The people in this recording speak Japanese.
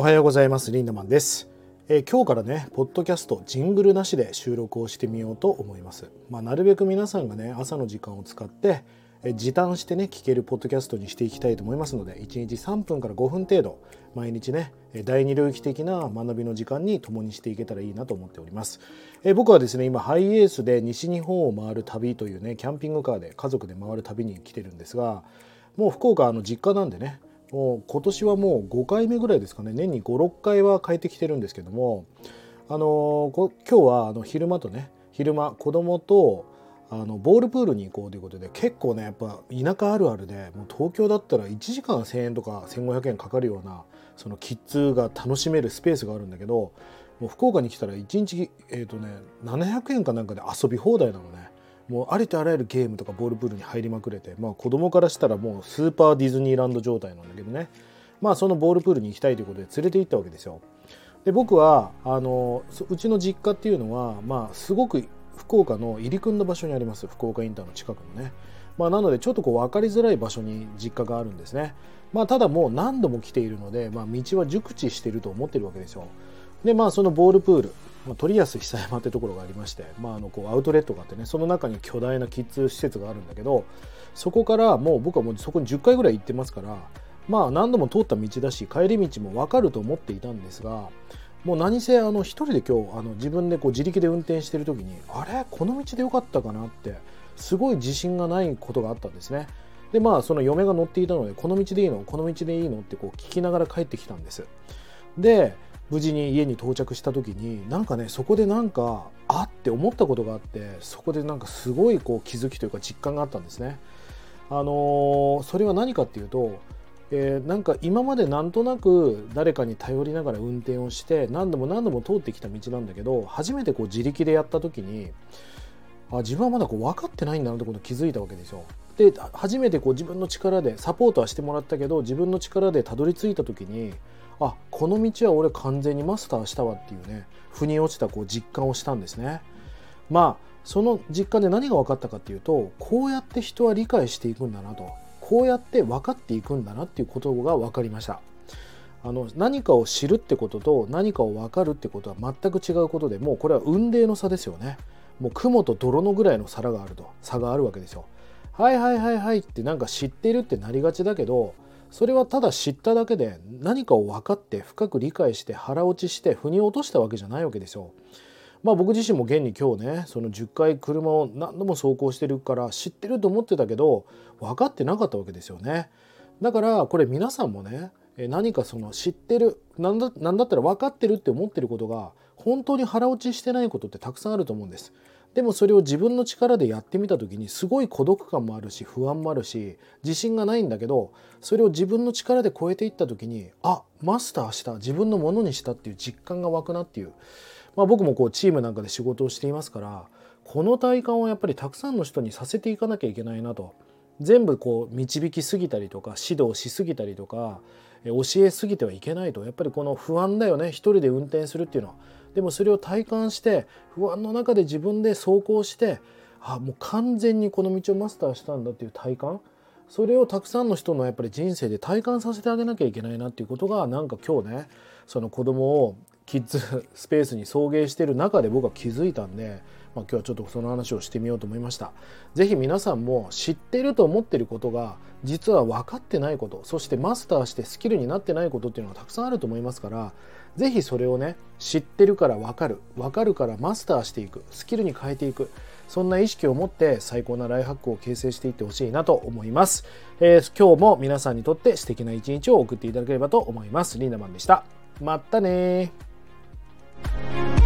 おはようございます。リンダマンです、えー、今日からねポッドキャストジングルなしで収録をしてみようと思います。まあ、なるべく皆さんがね朝の時間を使ってえ時短してね聞けるポッドキャストにしていきたいと思いますので1日3分から5分程度毎日ね第二領域的な学びの時間に共にしていけたらいいなと思っております。え僕はですね今ハイエースで西日本を回る旅というねキャンピングカーで家族で回る旅に来てるんですがもう福岡の実家なんでねもう今年はもう5回目ぐらいですかね年に56回は帰ってきてるんですけどもあの今日はあの昼間とね昼間子供とあのボールプールに行こうということで結構ねやっぱ田舎あるあるでもう東京だったら1時間1,000円とか1,500円かかるようなそのキッズが楽しめるスペースがあるんだけどもう福岡に来たら1日、えーとね、700円かなんかで遊び放題なのね。もうありとあらゆるゲームとかボールプールに入りまくれて、まあ、子供からしたらもうスーパーディズニーランド状態なんだけどね。まあそのボールプールに行きたいということで連れて行ったわけですよ。で僕はあのうちの実家っていうのは、まあ、すごく福岡の入り組んだ場所にあります。福岡インターの近くのね、まあ、なのでちょっとこう分かりづらい場所に実家があるんですね、まあ、ただもう何度も来ているので、まあ、道は熟知してると思ってるわけですよ。でまあそのボールプールまあ、鳥安久山ってところがありまして、まあ、あのこうアウトレットがあってねその中に巨大なキッズ施設があるんだけどそこからもう僕はもうそこに10回ぐらい行ってますからまあ何度も通った道だし帰り道も分かると思っていたんですがもう何せあの一人で今日あの自分でこう自力で運転してる時にあれ？この道でよかったかなってすごい自信がないことがあったんですね。でまあその嫁が乗っていたのでこの道でいいの？この道でいいの？ってこう聞きながら帰ってきたんです。で無事に家に到着した時になんかねそこでなんかあって思ったことがあってそこでなんかすごいこう気づきというか実感があったんですね。あのー、それは何かっていうと、えー、なんか今までなんとなく誰かに頼りながら運転をして何度も何度も通ってきた道なんだけど初めてこう自力でやった時にあ自分はまだこう分かってないんだなってこと気づいたわけですよ。で初めてこう自分の力でサポートはしてもらったけど自分の力でたどり着いた時にあこの道は俺完全にマスターしたわっていうね腑に落ちたこう実感をしたんですね。まあその実感で何が分かったかっていうとこうやって人は理解していくんだなとこうやって分かっていくんだなっていうことが分かりました。あの何かを知るってことと何かを分かるってことは全く違うことでもうこれは運命の差ですよね。もう雲と泥のぐらいの差があると差があるわけですよ。はいはいはいはいってなんか知ってるってなりがちだけどそれはただ知っただけで何かを分かって深く理解して腹落ちして腑に落としたわけじゃないわけですよ。まあ僕自身も現に今日ねその10回車を何度も走行してるから知ってると思ってたけど分かってなかったわけですよね。だからこれ皆さんもね何かその知ってる何だ何だったら分かってるって思ってることが本当に腹落ちしてないことってたくさんあると思うんです。でもそれを自分の力でやってみた時にすごい孤独感もあるし不安もあるし自信がないんだけどそれを自分の力で超えていった時にあマスターした自分のものにしたっていう実感が湧くなっていう、まあ、僕もこうチームなんかで仕事をしていますからこの体感をやっぱりたくさんの人にさせていかなきゃいけないなと。全部こう導きすぎたりとか指導しすぎたりとか教えすぎてはいけないと。やっぱりこの不安だよね。一人で運転するっていうのは。でもそれを体感して不安の中で自分で走行してあもう完全にこの道をマスターしたんだっていう体感。それをたくさんの人のやっぱり人生で体感させてあげなきゃいけないなっていうことがなんか今日ねその子供をキッズ スペースに送迎してる中で僕は気づいたんでまあ、今日はちょっとその話をしてみようと思いました。是非皆さんも知ってると思ってることが実は分かってないことそしてマスターしてスキルになってないことっていうのがたくさんあると思いますから是非それをね知ってるから分かる分かるからマスターしていくスキルに変えていくそんな意識を持って最高なライハックを形成していってほしいなと思います、えー、今日も皆さんにとって素敵な一日を送っていただければと思います。リーダマンでした。まったね Bye.